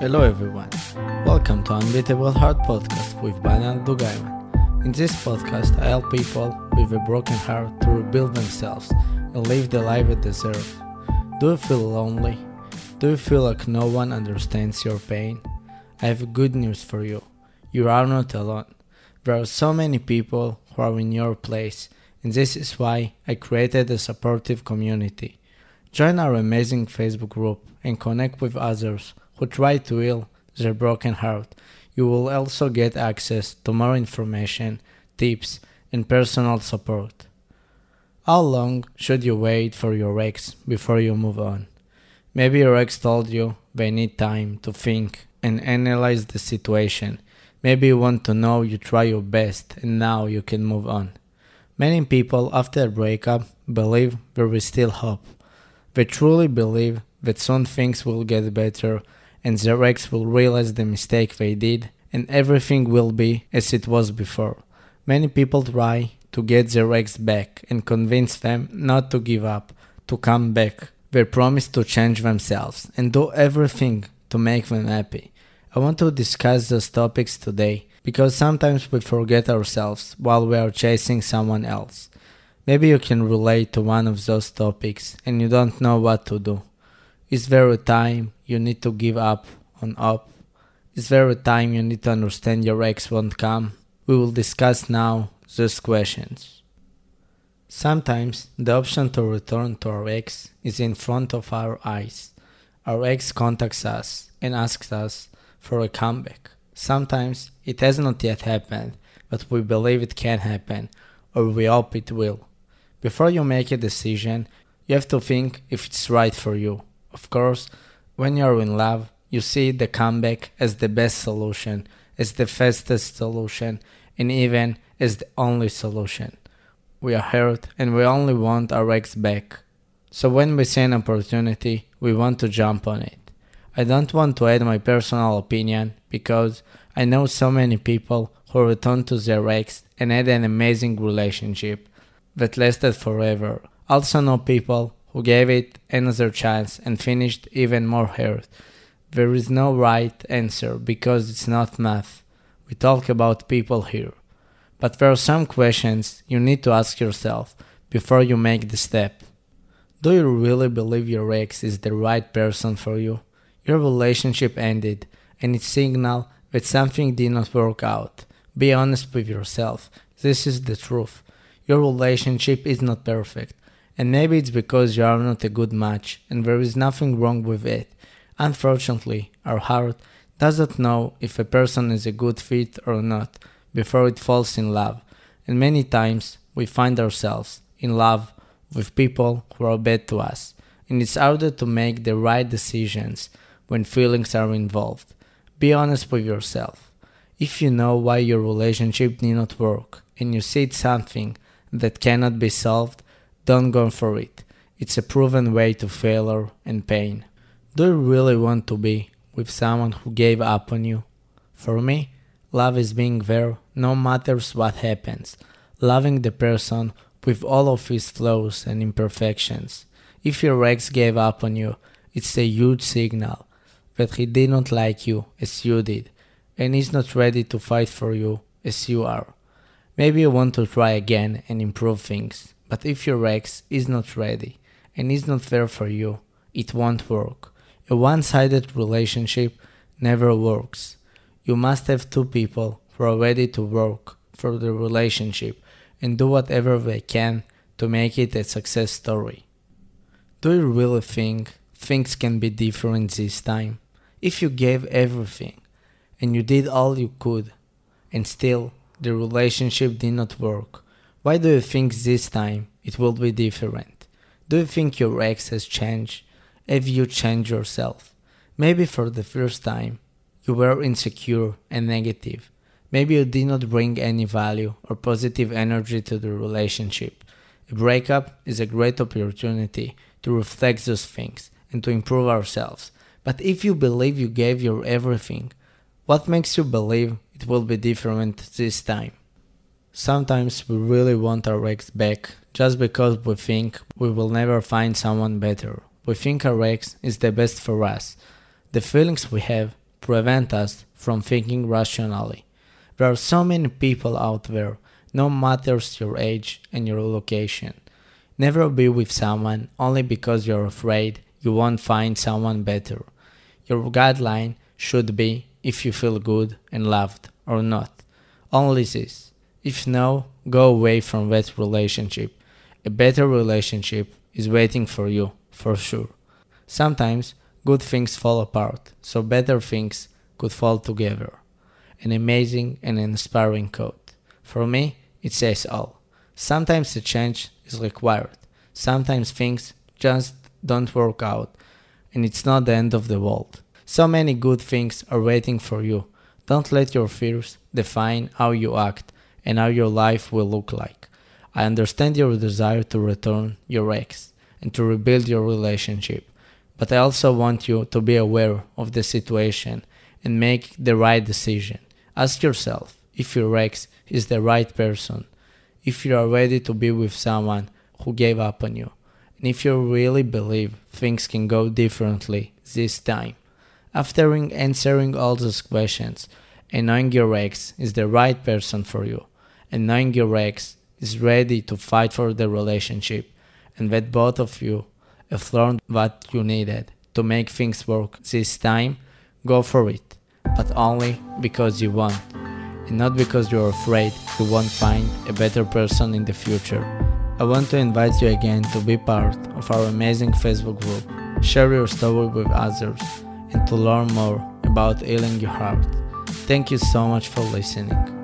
Hello everyone. Welcome to Unbeatable Heart Podcast with Banan Dugaiman. In this podcast, I help people with a broken heart to rebuild themselves and live the life they deserve. Do you feel lonely? Do you feel like no one understands your pain? I have good news for you. You are not alone. There are so many people who are in your place, and this is why I created a supportive community. Join our amazing Facebook group and connect with others who try to heal their broken heart. You will also get access to more information, tips, and personal support. How long should you wait for your ex before you move on? Maybe your ex told you they need time to think and analyze the situation. Maybe you want to know you try your best and now you can move on. Many people after a breakup believe there is still hope. They truly believe that soon things will get better and their ex will realize the mistake they did and everything will be as it was before. Many people try to get their ex back and convince them not to give up, to come back. They promise to change themselves and do everything to make them happy. I want to discuss those topics today because sometimes we forget ourselves while we are chasing someone else. Maybe you can relate to one of those topics and you don't know what to do. Is very time you need to give up on up? It's very time you need to understand your ex won't come? We will discuss now those questions. Sometimes the option to return to our ex is in front of our eyes. Our ex contacts us and asks us for a comeback. Sometimes it has not yet happened, but we believe it can happen or we hope it will. Before you make a decision, you have to think if it's right for you. Of course, when you're in love, you see the comeback as the best solution, as the fastest solution, and even as the only solution. We are hurt and we only want our ex back. So when we see an opportunity, we want to jump on it. I don't want to add my personal opinion because I know so many people who returned to their ex and had an amazing relationship that lasted forever. Also know people who gave it another chance and finished even more hurt. There is no right answer because it's not math. We talk about people here. But there are some questions you need to ask yourself before you make the step. Do you really believe your ex is the right person for you? Your relationship ended and it signal that something did not work out. Be honest with yourself. This is the truth. Your relationship is not perfect and maybe it's because you are not a good match and there is nothing wrong with it. Unfortunately, our heart doesn't know if a person is a good fit or not before it falls in love, and many times we find ourselves in love with people who are bad to us, and it's harder to make the right decisions when feelings are involved. Be honest with yourself. If you know why your relationship did not work and you see something that cannot be solved, don't go for it. It's a proven way to failure and pain. Do you really want to be with someone who gave up on you? For me, love is being there no matters what happens, loving the person with all of his flaws and imperfections. If your ex gave up on you, it's a huge signal that he did not like you as you did and is not ready to fight for you as you are. Maybe you want to try again and improve things. But if your ex is not ready and is not there for you, it won't work. A one sided relationship never works. You must have two people who are ready to work for the relationship and do whatever they can to make it a success story. Do you really think things can be different this time? If you gave everything and you did all you could and still the relationship did not work, why do you think this time it will be different? Do you think your ex has changed? Have you changed yourself? Maybe for the first time you were insecure and negative. Maybe you did not bring any value or positive energy to the relationship. A breakup is a great opportunity to reflect those things and to improve ourselves. But if you believe you gave your everything, what makes you believe it will be different this time? Sometimes we really want our ex back just because we think we will never find someone better. We think our ex is the best for us. The feelings we have prevent us from thinking rationally. There are so many people out there, no matters your age and your location. Never be with someone only because you're afraid you won't find someone better. Your guideline should be if you feel good and loved or not. Only this. If no, go away from that relationship. A better relationship is waiting for you, for sure. Sometimes good things fall apart, so better things could fall together. An amazing and inspiring quote. For me, it says all. Sometimes a change is required. Sometimes things just don't work out, and it's not the end of the world. So many good things are waiting for you. Don't let your fears define how you act and how your life will look like. I understand your desire to return your ex and to rebuild your relationship, but I also want you to be aware of the situation and make the right decision. Ask yourself if your ex is the right person, if you are ready to be with someone who gave up on you, and if you really believe things can go differently this time. After answering all those questions and knowing your ex is the right person for you, and knowing your ex is ready to fight for the relationship, and that both of you have learned what you needed to make things work this time, go for it, but only because you want, and not because you're afraid you won't find a better person in the future. I want to invite you again to be part of our amazing Facebook group, share your story with others, and to learn more about healing your heart. Thank you so much for listening.